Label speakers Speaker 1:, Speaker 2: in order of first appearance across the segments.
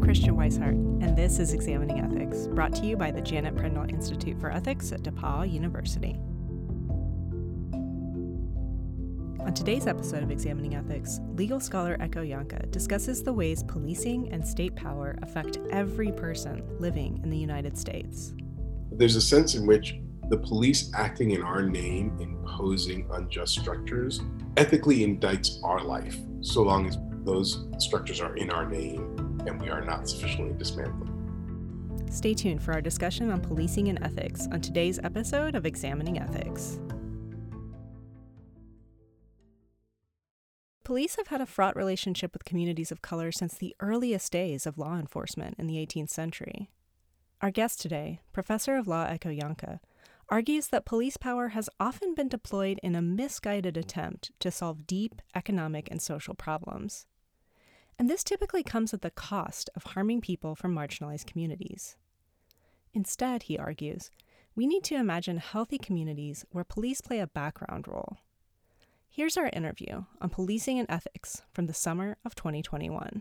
Speaker 1: I'm Christiane Wisehart, and this is Examining Ethics, brought to you by the Janet Prindle Institute for Ethics at DePauw University. On today's episode of Examining Ethics, legal scholar Ekow Yankah discusses the ways policing and state power affect every person living in the United States.
Speaker 2: There's a sense in which the police acting in our name, imposing unjust structures, ethically indicts our life, so long as those structures are in our name and we are not sufficiently dismantled.
Speaker 1: Stay tuned for our discussion on policing and ethics on today's episode of Examining Ethics. Police have had a fraught relationship with communities of color since the earliest days of law enforcement in the 18th century. Our guest today, Professor of Law Ekow Yankah, argues that police power has often been deployed in a misguided attempt to solve deep economic and social problems and this typically comes at the cost of harming people from marginalized communities. Instead, he argues, we need to imagine healthy communities where police play a background role. Here's our interview on policing and ethics from the summer of 2021.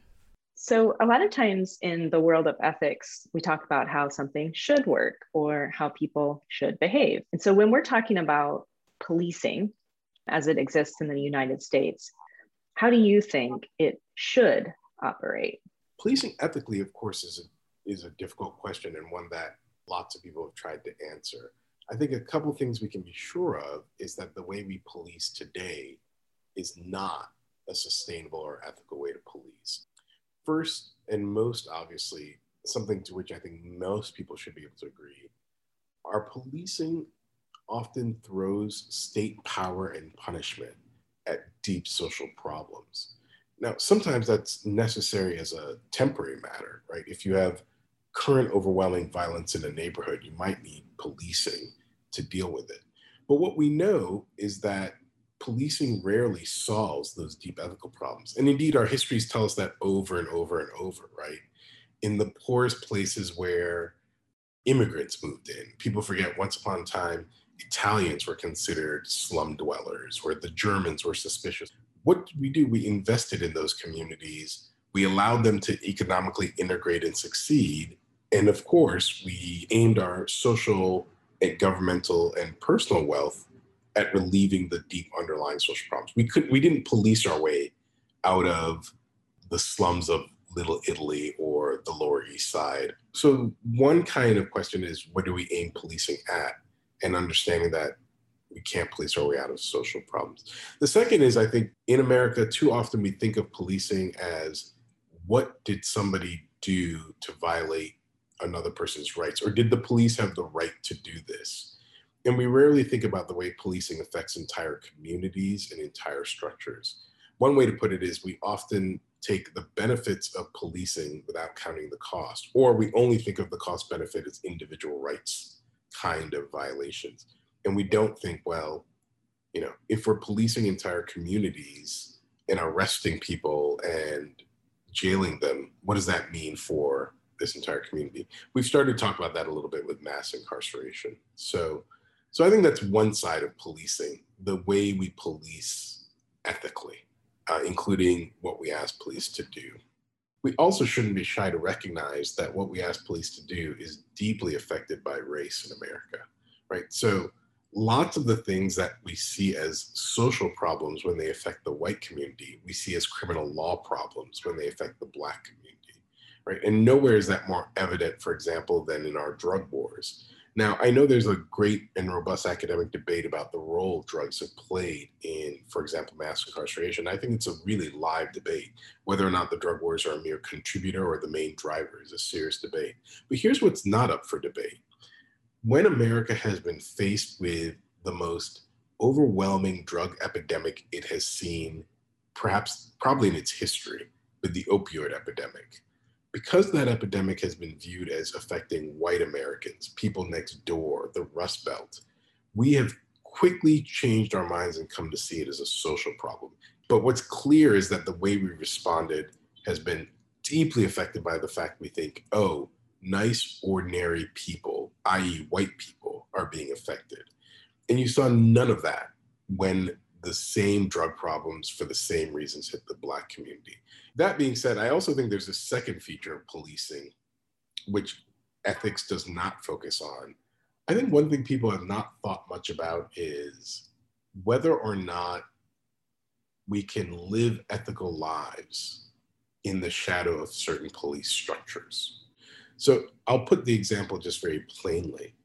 Speaker 3: So, a lot of times in the world of ethics, we talk about how something should work or how people should behave. And so, when we're talking about policing as it exists in the United States, how do you think it should operate?
Speaker 2: Policing ethically, of course, is a, is a difficult question and one that lots of people have tried to answer. I think a couple things we can be sure of is that the way we police today is not a sustainable or ethical way to police. First, and most obviously, something to which I think most people should be able to agree, our policing often throws state power and punishment at deep social problems. Now, sometimes that's necessary as a temporary matter, right? If you have current overwhelming violence in a neighborhood, you might need policing to deal with it. But what we know is that policing rarely solves those deep ethical problems. And indeed, our histories tell us that over and over and over, right? In the poorest places where immigrants moved in, people forget once upon a time Italians were considered slum dwellers, where the Germans were suspicious. What did we do? We invested in those communities. We allowed them to economically integrate and succeed. And of course, we aimed our social and governmental and personal wealth at relieving the deep underlying social problems. We could we didn't police our way out of the slums of Little Italy or the Lower East Side. So one kind of question is what do we aim policing at? And understanding that we can't police our way out of social problems. The second is I think in America, too often we think of policing as what did somebody do to violate another person's rights? Or did the police have the right to do this? And we rarely think about the way policing affects entire communities and entire structures. One way to put it is we often take the benefits of policing without counting the cost, or we only think of the cost benefit as individual rights kind of violations. And we don't think, well, you know, if we're policing entire communities and arresting people and jailing them, what does that mean for this entire community? We've started to talk about that a little bit with mass incarceration. So, so I think that's one side of policing, the way we police ethically, uh, including what we ask police to do we also shouldn't be shy to recognize that what we ask police to do is deeply affected by race in America, right? So lots of the things that we see as social problems when they affect the white community, we see as criminal law problems when they affect the black community, right? And nowhere is that more evident, for example, than in our drug wars. Now, I know there's a great and robust academic debate about the role drugs have played in, for example, mass incarceration. I think it's a really live debate. Whether or not the drug wars are a mere contributor or the main driver is a serious debate. But here's what's not up for debate. When America has been faced with the most overwhelming drug epidemic it has seen, perhaps probably in its history, with the opioid epidemic, because that epidemic has been viewed as affecting white Americans, people next door, the Rust Belt, we have quickly changed our minds and come to see it as a social problem. But what's clear is that the way we responded has been deeply affected by the fact we think, oh, nice, ordinary people, i.e., white people, are being affected. And you saw none of that when the same drug problems for the same reasons hit the Black community. That being said, I also think there's a second feature of policing, which ethics does not focus on. I think one thing people have not thought much about is whether or not we can live ethical lives in the shadow of certain police structures. So I'll put the example just very plainly.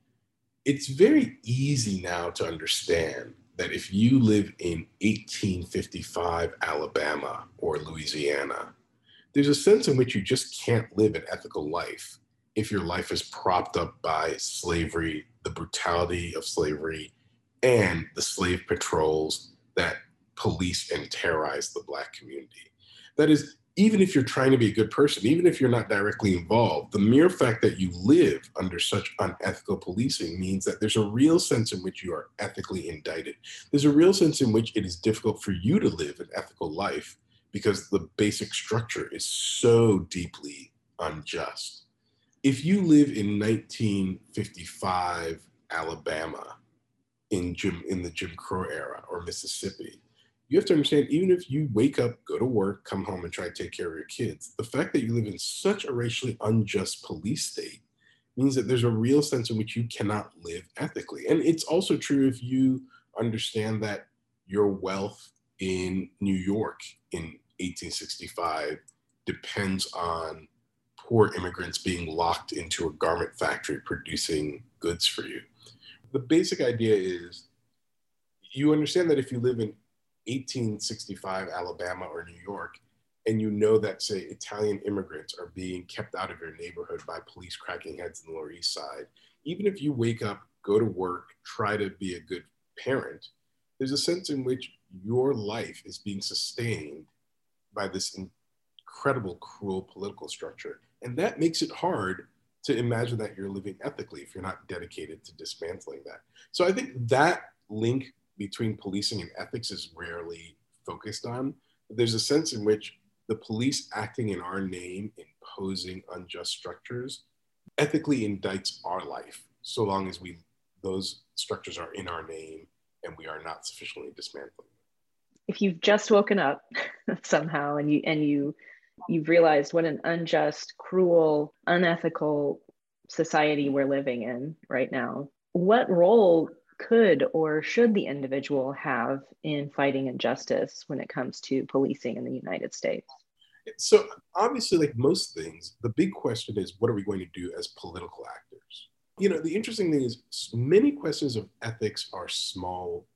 Speaker 2: It's very easy now to understand that if you live in 1855 Alabama or Louisiana, there's a sense in which you just can't live an ethical life if your life is propped up by slavery, the brutality of slavery, and the slave patrols that police and terrorize the Black community. That is, even if you're trying to be a good person, even if you're not directly involved, the mere fact that you live under such unethical policing means that there's a real sense in which you are ethically indicted. There's a real sense in which it is difficult for you to live an ethical life because the basic structure is so deeply unjust. If you live in 1955 Alabama in Jim in the Jim Crow era or Mississippi, you have to understand even if you wake up go to work come home and try to take care of your kids the fact that you live in such a racially unjust police state means that there's a real sense in which you cannot live ethically. And it's also true if you understand that your wealth in new york in 1865 depends on poor immigrants being locked into a garment factory producing goods for you. The basic idea is you understand that if you live in 1865 Alabama or New York, and you know that, say, Italian immigrants are being kept out of your neighborhood by police cracking heads in the Lower East Side, even if you wake up, go to work, try to be a good parent, there's a sense in which your life is being sustained by this incredible, cruel political structure. And that makes it hard to imagine that you're living ethically if you're not dedicated to dismantling that. So I think that link between policing and ethics is rarely focused on. There's a sense in which the police acting in our name, imposing unjust structures, ethically indicts our life, so long as we those structures are in our name and we are not sufficiently dismantling.
Speaker 3: If you've just woken up somehow and you and you you've realized what an unjust, cruel, unethical society we're living in right now, what role could or should the individual have in fighting injustice when it comes to policing in the United States?
Speaker 2: So, obviously, like most things, the big question is what are we going to do as political actors? You know, the interesting thing is many questions of ethics are small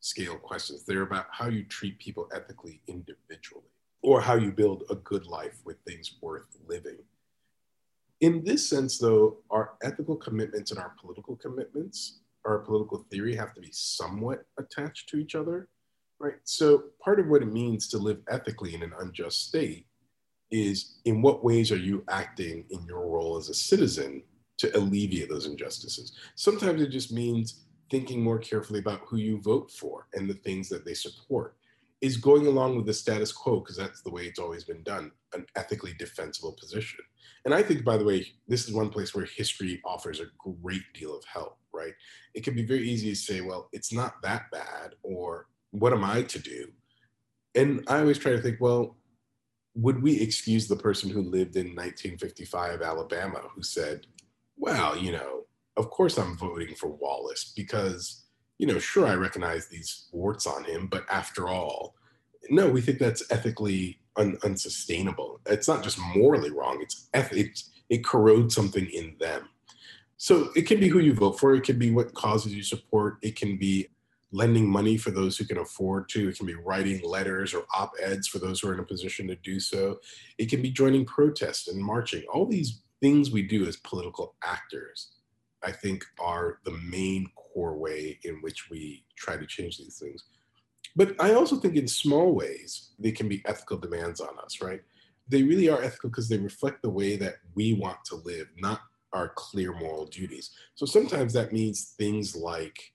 Speaker 2: scale questions. They're about how you treat people ethically individually or how you build a good life with things worth living. In this sense, though, our ethical commitments and our political commitments our political theory have to be somewhat attached to each other, right? So part of what it means to live ethically in an unjust state is in what ways are you acting in your role as a citizen to alleviate those injustices? Sometimes it just means thinking more carefully about who you vote for and the things that they support. Is going along with the status quo, because that's the way it's always been done, an ethically defensible position. And I think, by the way, this is one place where history offers a great deal of help right? It can be very easy to say, well, it's not that bad, or what am I to do? And I always try to think, well, would we excuse the person who lived in 1955 Alabama who said, well, you know, of course I'm voting for Wallace because, you know, sure, I recognize these warts on him, but after all, no, we think that's ethically un- unsustainable. It's not just morally wrong, it's, eth- it's it corrodes something in them. So it can be who you vote for. It can be what causes you support. It can be lending money for those who can afford to. It can be writing letters or op eds for those who are in a position to do so. It can be joining protests and marching. All these things we do as political actors, I think, are the main core way in which we try to change these things. But I also think in small ways, they can be ethical demands on us, right? They really are ethical because they reflect the way that we want to live, not our clear moral duties. So sometimes that means things like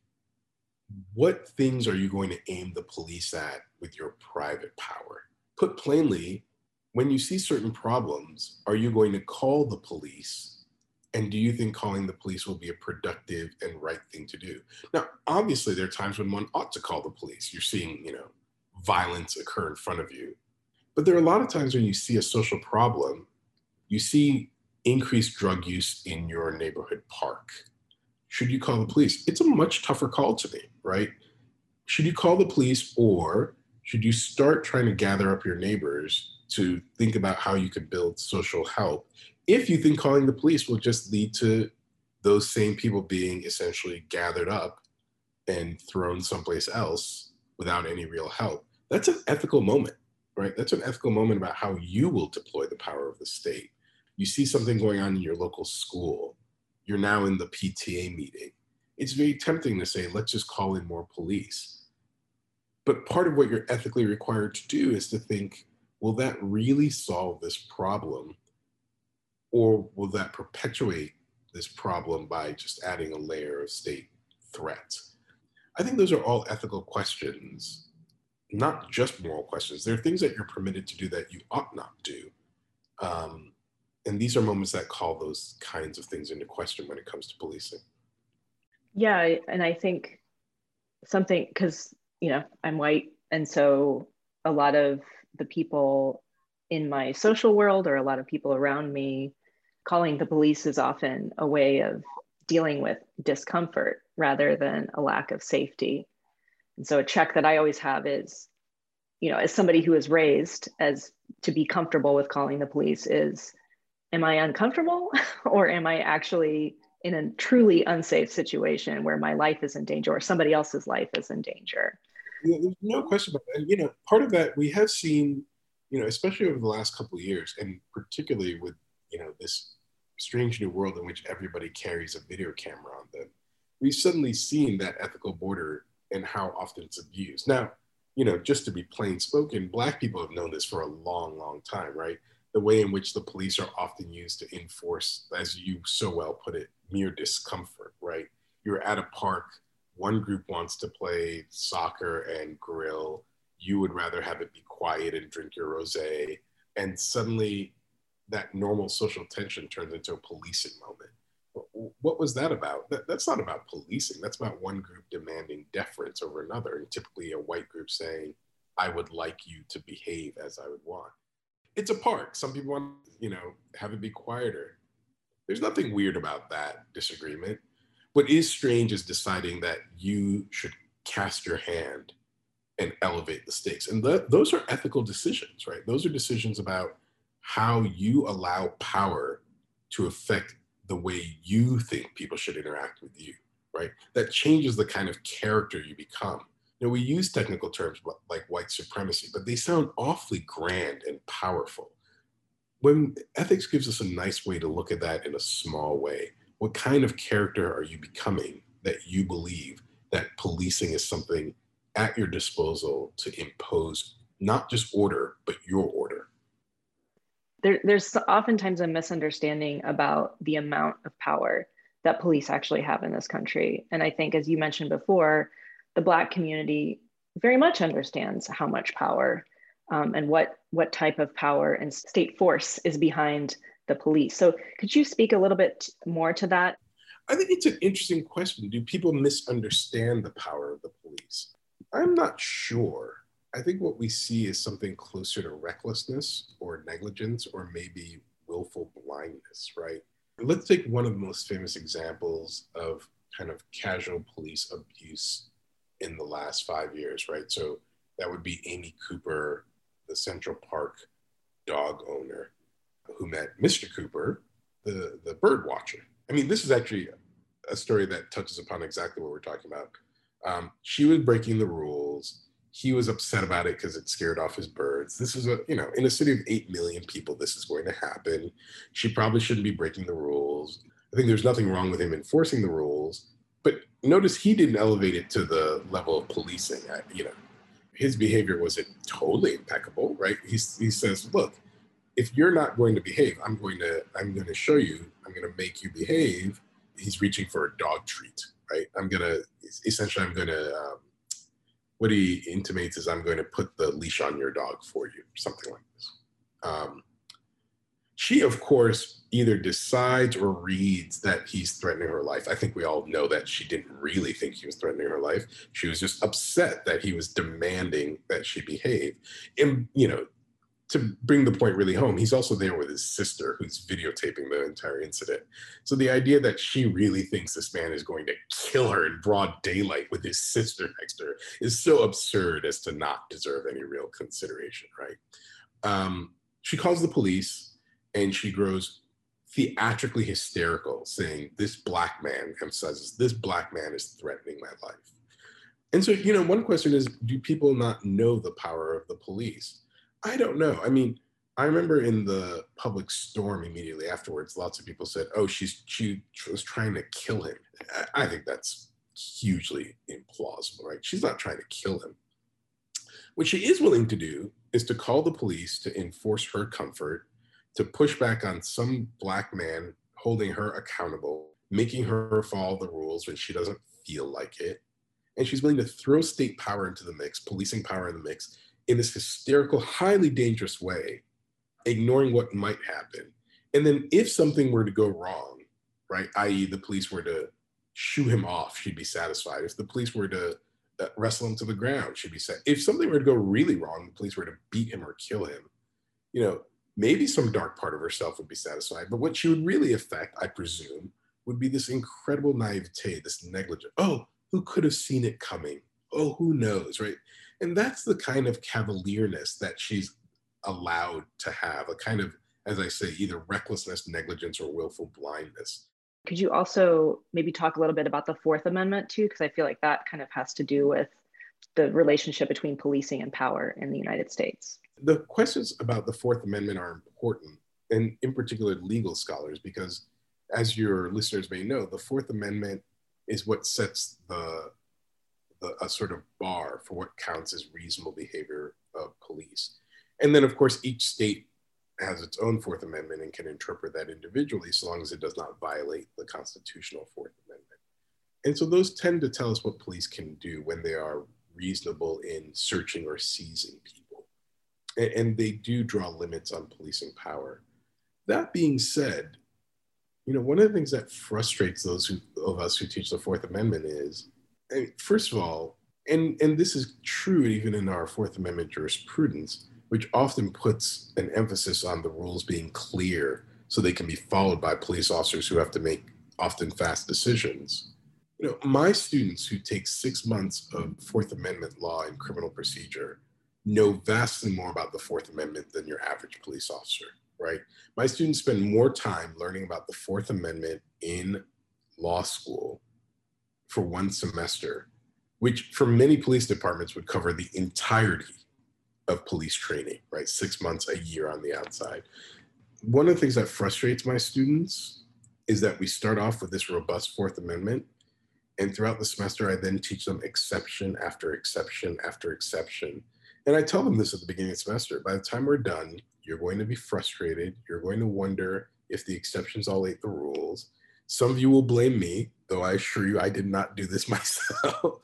Speaker 2: what things are you going to aim the police at with your private power? Put plainly, when you see certain problems, are you going to call the police And do you think calling the police will be a productive and right thing to do? Now, obviously, there are times when one ought to call the police. You're seeing, you know, violence occur in front of you. But there are a lot of times when you see a social problem, you see increased drug use in your neighborhood park. Should you call the police? It's a much tougher call to me, right? Should you call the police or should you start trying to gather up your neighbors to think about how you could build social help if you think calling the police will just lead to those same people being essentially gathered up and thrown someplace else without any real help that's an ethical moment right that's an ethical moment about how you will deploy the power of the state you see something going on in your local school you're now in the pta meeting it's very tempting to say let's just call in more police but part of what you're ethically required to do is to think will that really solve this problem or will that perpetuate this problem by just adding a layer of state threat? I think those are all ethical questions, not just moral questions. There are things that you're permitted to do that you ought not do. Um, and these are moments that call those kinds of things into question when it comes to policing.
Speaker 3: Yeah, and I think something because you know I'm white, and so a lot of the people in my social world or a lot of people around me calling the police is often a way of dealing with discomfort rather than a lack of safety. And so a check that I always have is, you know, as somebody who is raised as to be comfortable with calling the police is, am I uncomfortable or am I actually in a truly unsafe situation where my life is in danger or somebody else's life is in danger?
Speaker 2: Yeah, there's no question about that. You know, part of that we have seen, you know, especially over the last couple of years, and particularly with you know this strange new world in which everybody carries a video camera on them, we've suddenly seen that ethical border and how often it's abused. Now, you know, just to be plain spoken, Black people have known this for a long, long time, right? The way in which the police are often used to enforce, as you so well put it, mere discomfort, right? You're at a park, one group wants to play soccer and grill, you would rather have it be quiet and drink your rosé, and suddenly that normal social tension turns into a policing moment. What was that about? That, that's not about policing. That's about one group demanding deference over another, and typically a white group saying, "I would like you to behave as I would want." It's a park. Some people want, you know, have it be quieter. There's nothing weird about that disagreement. What is strange is deciding that you should cast your hand and elevate the stakes. And those are ethical decisions, right? Those are decisions about how you allow power to affect the way you think people should interact with you, right? That changes the kind of character you become. Know, we use technical terms like white supremacy, but they sound awfully grand and powerful. When ethics gives us a nice way to look at that in a small way, what kind of character are you becoming that you believe that policing is something at your disposal to impose not just order, but your order?
Speaker 3: there, there's oftentimes a misunderstanding about the amount of power that police actually have in this country. And I think, as you mentioned before, the Black community very much understands how much power um, and what, what type of power and state force is behind the police. So, could you speak a little bit more to that?
Speaker 2: I think it's an interesting question. Do people misunderstand the power of the police? I'm not sure. I think what we see is something closer to recklessness or negligence or maybe willful blindness, right? Let's take one of the most famous examples of kind of casual police abuse in the last five years, right? So that would be Amy Cooper, the Central Park dog owner, who met Mr. Cooper, the, the bird watcher. I mean, this is actually a story that touches upon exactly what we're talking about. Um, she was breaking the rules he was upset about it because it scared off his birds. This is a, you know, in a city of 8 million people, this is going to happen. She probably shouldn't be breaking the rules. I think there's nothing wrong with him enforcing the rules. But notice he didn't elevate it to the level of policing. I, you know, his behavior wasn't totally impeccable, right? He, he says, look, if you're not going to behave, I'm going to, I'm going to show you, I'm going to make you behave. He's reaching for a dog treat, right? I'm going to, essentially, I'm going to, um, what he intimates is I'm going to put the leash on your dog for you, something like this. Um, she, of course, either decides or reads that he's threatening her life. I think we all know that she didn't really think he was threatening her life. She was just upset that he was demanding that she behave. And, you know, to bring the point really home, he's also there with his sister who's videotaping the entire incident. So the idea that she really thinks this man is going to kill her in broad daylight with his sister next to her is so absurd as to not deserve any real consideration, right? Um, she calls the police and she grows theatrically hysterical, saying, This black man emphasizes, this black man is threatening my life. And so, you know, one question is do people not know the power of the police? I don't know. I mean, I remember in the public storm immediately afterwards, lots of people said, "Oh, she's she was trying to kill him." I, think that's hugely implausible, right? She's not trying to kill him. What she is willing to do is to call the police to enforce her comfort, to push back on some black man holding her accountable, making her follow the rules when she doesn't feel like it. And she's willing to throw state power into the mix, policing power in the mix, in this hysterical, highly dangerous way, ignoring what might happen. And then if something were to go wrong, right, i.e., the police were to shoo him off, she'd be satisfied. If the police were to uh, wrestle him to the ground, she'd be sad. If something were to go really wrong, the police were to beat him or kill him, you know, maybe some dark part of herself would be satisfied. But what she would really affect, I presume, would be this incredible naivete, this negligence. Oh, who could have seen it coming? Oh, who knows, right? And that's the kind of cavalierness that she's allowed to have a kind of, as I say, either recklessness, negligence, or willful blindness.
Speaker 3: Could you also maybe talk a little bit about the Fourth Amendment too? Because I feel like that kind of has to do with the relationship between policing and power in the United States.
Speaker 2: The questions about the Fourth Amendment are important, and in particular, legal scholars, because as your listeners may know, the Fourth Amendment is what sets the a, a sort of bar for what counts as reasonable behavior of police. And then, of course, each state has its own Fourth Amendment and can interpret that individually so long as it does not violate the constitutional Fourth Amendment. And so those tend to tell us what police can do when they are reasonable in searching or seizing people. And, and they do draw limits on policing power. That being said, you know, one of the things that frustrates those who, of us who teach the Fourth Amendment is first of all, and, and this is true even in our Fourth Amendment jurisprudence, which often puts an emphasis on the rules being clear so they can be followed by police officers who have to make often fast decisions. You know, my students who take six months of Fourth Amendment law and criminal procedure know vastly more about the Fourth Amendment than your average police officer, right? My students spend more time learning about the Fourth Amendment in law school for one semester, which for many police departments would cover the entirety of police training, right? Six months, a year on the outside. One of the things that frustrates my students is that we start off with this robust Fourth Amendment. And throughout the semester, I then teach them exception after exception after exception. And I tell them this at the beginning of the semester. By the time we're done, you're going to be frustrated. You're going to wonder if the exceptions all ate the rules. Some of you will blame me, though I assure you I did not do this myself.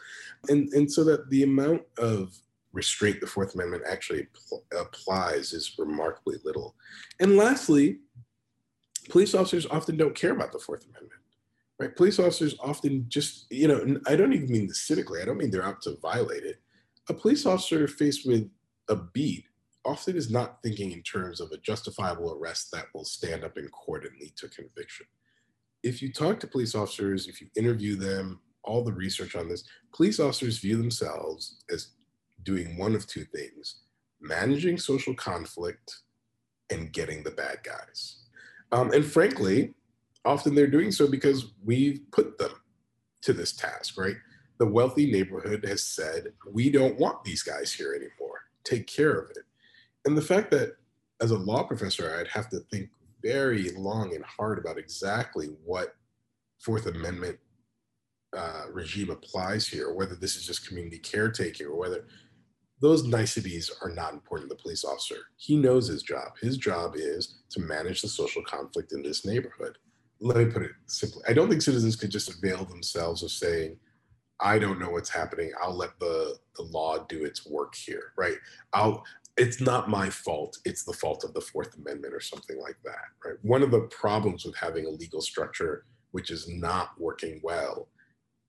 Speaker 2: and, and so that the amount of restraint the Fourth Amendment actually pl- applies is remarkably little. And lastly, police officers often don't care about the Fourth Amendment. Right? Police officers often just, you know, I don't even mean this civically, I don't mean they're out to violate it. A police officer faced with a beat often is not thinking in terms of a justifiable arrest that will stand up in court and lead to conviction if you talk to police officers, if you interview them, all the research on this, police officers view themselves as doing one of two things managing social conflict and getting the bad guys. Um, and frankly, often they're doing so because we've put them to this task, right? The wealthy neighborhood has said, we don't want these guys here anymore. Take care of it. And the fact that as a law professor, I'd have to think very long and hard about exactly what Fourth Amendment uh, regime applies here, whether this is just community caretaking or whether those niceties are not important to the police officer. He knows his job. His job is to manage the social conflict in this neighborhood. Let me put it simply. I don't think citizens could just avail themselves of saying, I don't know what's happening. I'll let the, the law do its work here, right? I'll it's not my fault. It's the fault of the Fourth Amendment or something like that, right? One of the problems with having a legal structure which is not working well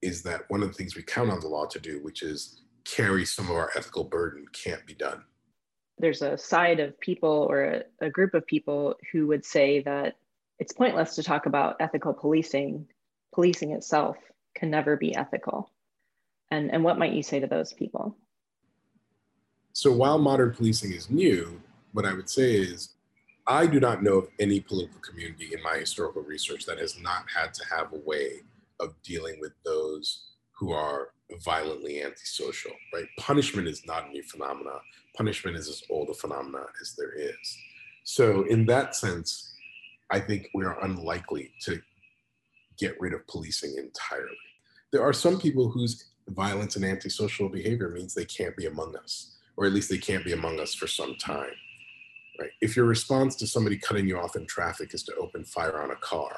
Speaker 2: is that one of the things we count on the law to do, which is carry some of our ethical burden, can't be done.
Speaker 3: There's a side of people or a, a group of people who would say that it's pointless to talk about ethical policing. Policing itself can never be ethical. And, and what might you say to those people?
Speaker 2: So while modern policing is new, what I would say is I do not know of any political community in my historical research that has not had to have a way of dealing with those who are violently antisocial, right? Punishment is not a new phenomenon. Punishment is as old a phenomenon as there is. So in that sense, I think we are unlikely to get rid of policing entirely. There are some people whose violence and antisocial behavior means they can't be among us or at least they can't be among us for some time. Right? If your response to somebody cutting you off in traffic is to open fire on a car,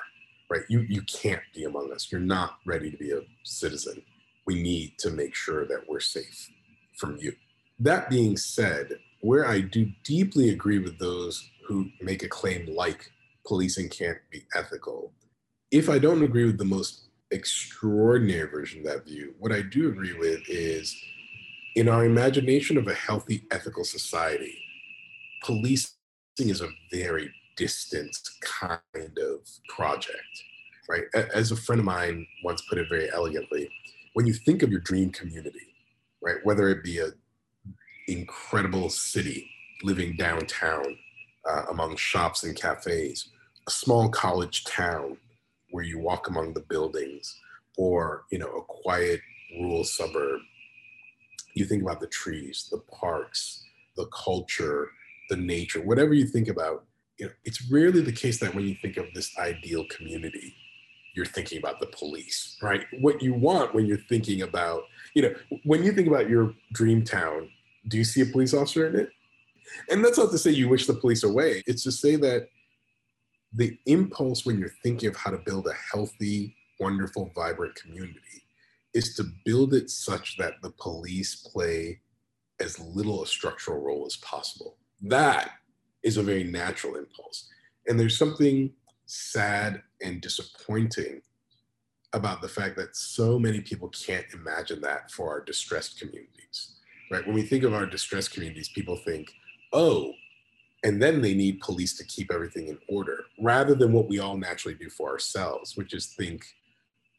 Speaker 2: right? You you can't be among us. You're not ready to be a citizen. We need to make sure that we're safe from you. That being said, where I do deeply agree with those who make a claim like policing can't be ethical, if I don't agree with the most extraordinary version of that view, what I do agree with is in our imagination of a healthy ethical society, policing is a very distant kind of project, right? As a friend of mine once put it very elegantly, when you think of your dream community, right, whether it be a incredible city living downtown uh, among shops and cafes, a small college town where you walk among the buildings, or you know a quiet rural suburb you think about the trees, the parks, the culture, the nature, whatever you think about, you know, it's rarely the case that when you think of this ideal community, you're thinking about the police, right? What you want when you're thinking about, you know, when you think about your dream town, do you see a police officer in it? And that's not to say you wish the police away. It's to say that the impulse when you're thinking of how to build a healthy, wonderful, vibrant community is to build it such that the police play as little a structural role as possible. That is a very natural impulse. And there's something sad and disappointing about the fact that so many people can't imagine that for our distressed communities, right? When we think of our distressed communities, people think, oh, and then they need police to keep everything in order, rather than what we all naturally do for ourselves, which is think,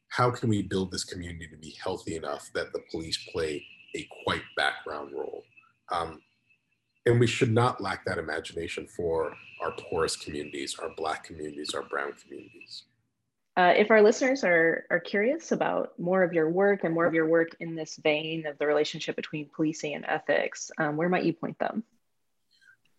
Speaker 2: how can we build this community to be healthy enough that the police play a quite background role? Um, and we should not lack that imagination for our poorest communities, our Black communities, our Brown communities.
Speaker 3: Uh, if our listeners are, are curious about more of your work and more of your work in this vein of the relationship between policing and ethics, um, where might you point them?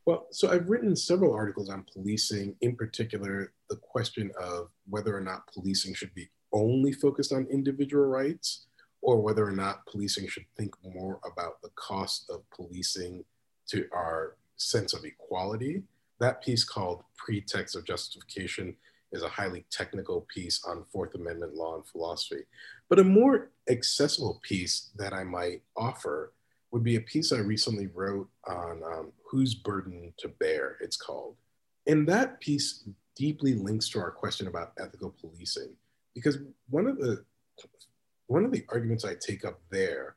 Speaker 2: Well, so I've written several articles on policing, in particular, the question of whether or not policing should be only focused on individual rights or whether or not policing should think more about the cost of policing to our sense of equality. That piece called Pretext of Justification is a highly technical piece on Fourth Amendment law and philosophy. But a more accessible piece that I might offer would be a piece I recently wrote on um, Whose Burden to Bear, it's called. And that piece deeply links to our question about ethical policing because one of the one of the arguments I take up there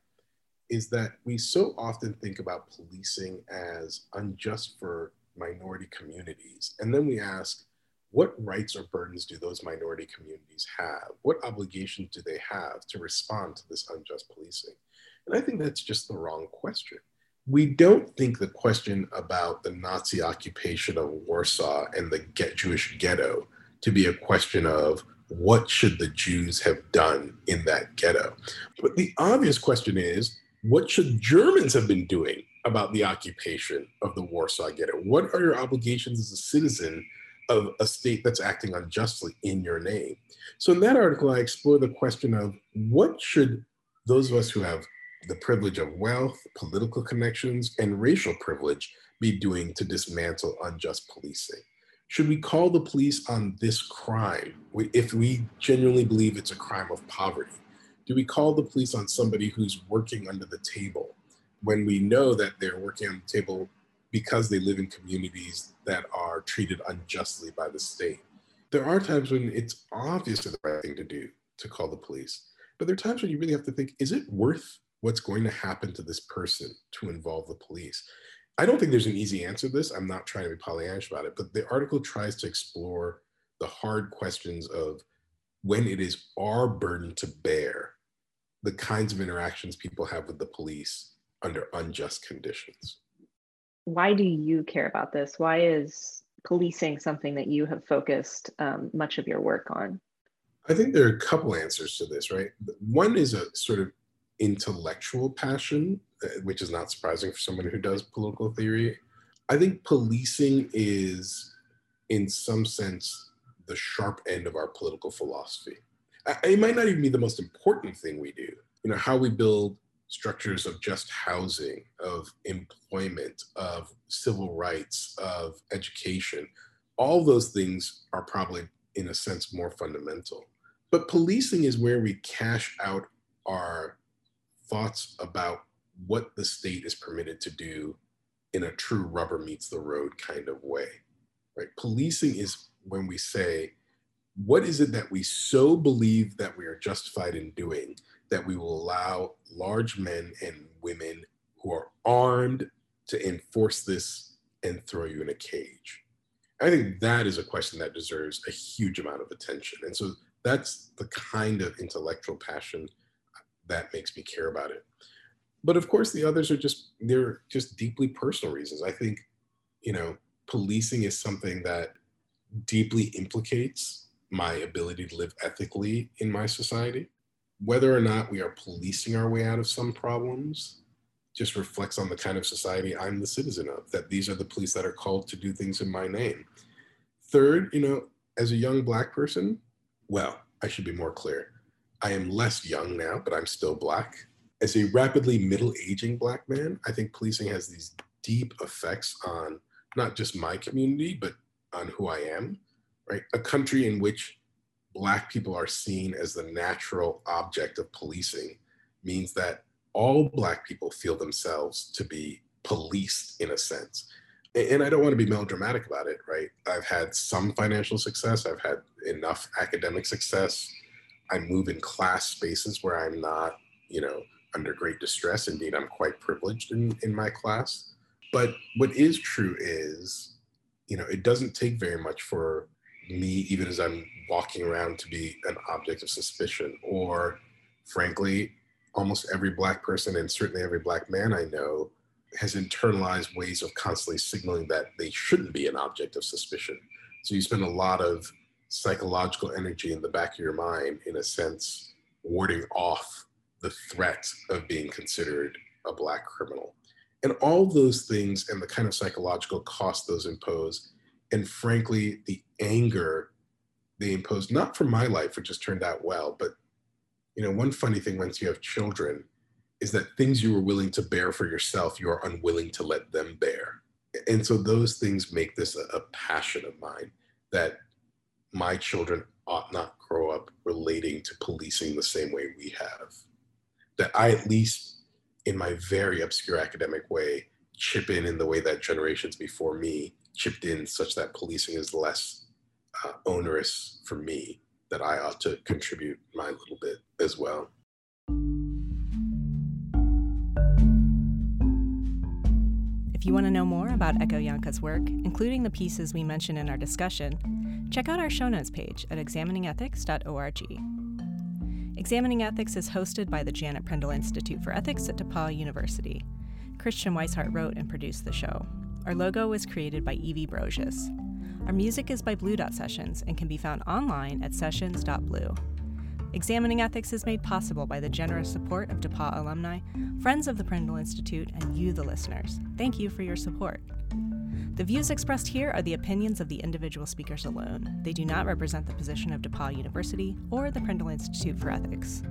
Speaker 2: is that we so often think about policing as unjust for minority communities. And then we ask, what rights or burdens do those minority communities have? What obligations do they have to respond to this unjust policing? And I think that's just the wrong question. We don't think the question about the Nazi occupation of Warsaw and the Jewish ghetto to be a question of what should the Jews have done in that ghetto? But the obvious question is, what should Germans have been doing about the occupation of the Warsaw Ghetto? What are your obligations as a citizen of a state that's acting unjustly in your name? So, in that article, I explore the question of what should those of us who have the privilege of wealth, political connections, and racial privilege be doing to dismantle unjust policing? should we call the police on this crime if we genuinely believe it's a crime of poverty? Do we call the police on somebody who's working under the table when we know that they're working on the table because they live in communities that are treated unjustly by the state. There are times when it's obviously the right thing to do to call the police, but there are times when you really have to think is it worth what's going to happen to this person to involve the police? I don't think there's an easy answer to this. I'm not trying to be Pollyannish about it, but the article tries to explore the hard questions of when it is our burden to bear the kinds of interactions people have with the police under unjust conditions.
Speaker 3: Why do you care about this? Why is policing something that you have focused um, much of your work on?
Speaker 2: I think there are a couple answers to this, right? One is a sort of intellectual passion, uh, which is not surprising for someone who does political theory. I think policing is, in some sense, the sharp end of our political philosophy. It might not even be the most important thing we do. You know, how we build structures of just housing, of employment, of civil rights, of education. All those things are probably, in a sense, more fundamental. But policing is where we cash out our thoughts about what the state is permitted to do in a true rubber meets the road kind of way. Right? Policing is when we say, what is it that we so believe that we are justified in doing that we will allow large men and women who are armed to enforce this and throw you in a cage? I think that is a question that deserves a huge amount of attention. And so that's the kind of intellectual passion that makes me care about it. But of course, the others are just, they're just deeply personal reasons. I think, you know, policing is something that deeply implicates my ability to live ethically in my society. Whether or not we are policing our way out of some problems just reflects on the kind of society I'm the citizen of, that these are the police that are called to do things in my name. Third, you know, as a young Black person, well, I should be more clear. I am less young now, but I'm still Black. As a rapidly middle aging Black man, I think policing has these deep effects on not just my community, but on who I am, right? A country in which Black people are seen as the natural object of policing means that all Black people feel themselves to be policed in a sense. And I don't want to be melodramatic about it, right? I've had some financial success, I've had enough academic success. I move in class spaces where I'm not, you know, under great distress. Indeed, I'm quite privileged in, in my class. But what is true is you know, it doesn't take very much for me, even as I'm walking around, to be an object of suspicion. Or, frankly, almost every Black person, and certainly every Black man I know, has internalized ways of constantly signaling that they shouldn't be an object of suspicion. So you spend a lot of psychological energy in the back of your mind, in a sense, warding off the threat of being considered a Black criminal. And all those things and the kind of psychological cost those impose and frankly the anger they impose not for my life which has turned out well but you know one funny thing once you have children is that things you were willing to bear for yourself you are unwilling to let them bear. And so those things make this a, a passion of mine that my children ought not grow up relating to policing the same way we have that i at least in my very obscure academic way, chip in in the way that generations before me chipped in, such that policing is less uh, onerous for me, that I ought to contribute my little bit as well.
Speaker 1: If you want to know more about Ekow Yankah's work, including the pieces we mentioned in our discussion, check out our show notes page at examiningethics.org. Examining Ethics is hosted by the Janet Prindle Institute for Ethics at DePauw University. Christiane Wisehart wrote and produced the show. Our logo was created by Evie Brocious. Our music is by Blue Dot Sessions and can be found online at sessions.blue. Examining Ethics is made possible by the generous support of DePauw alumni, friends of the Prindle Institute, and you, the listeners. Thank you for your support. The views expressed here are the opinions of the individual speakers alone. They do not represent the position of DePauw University or the Prindle Institute for Ethics.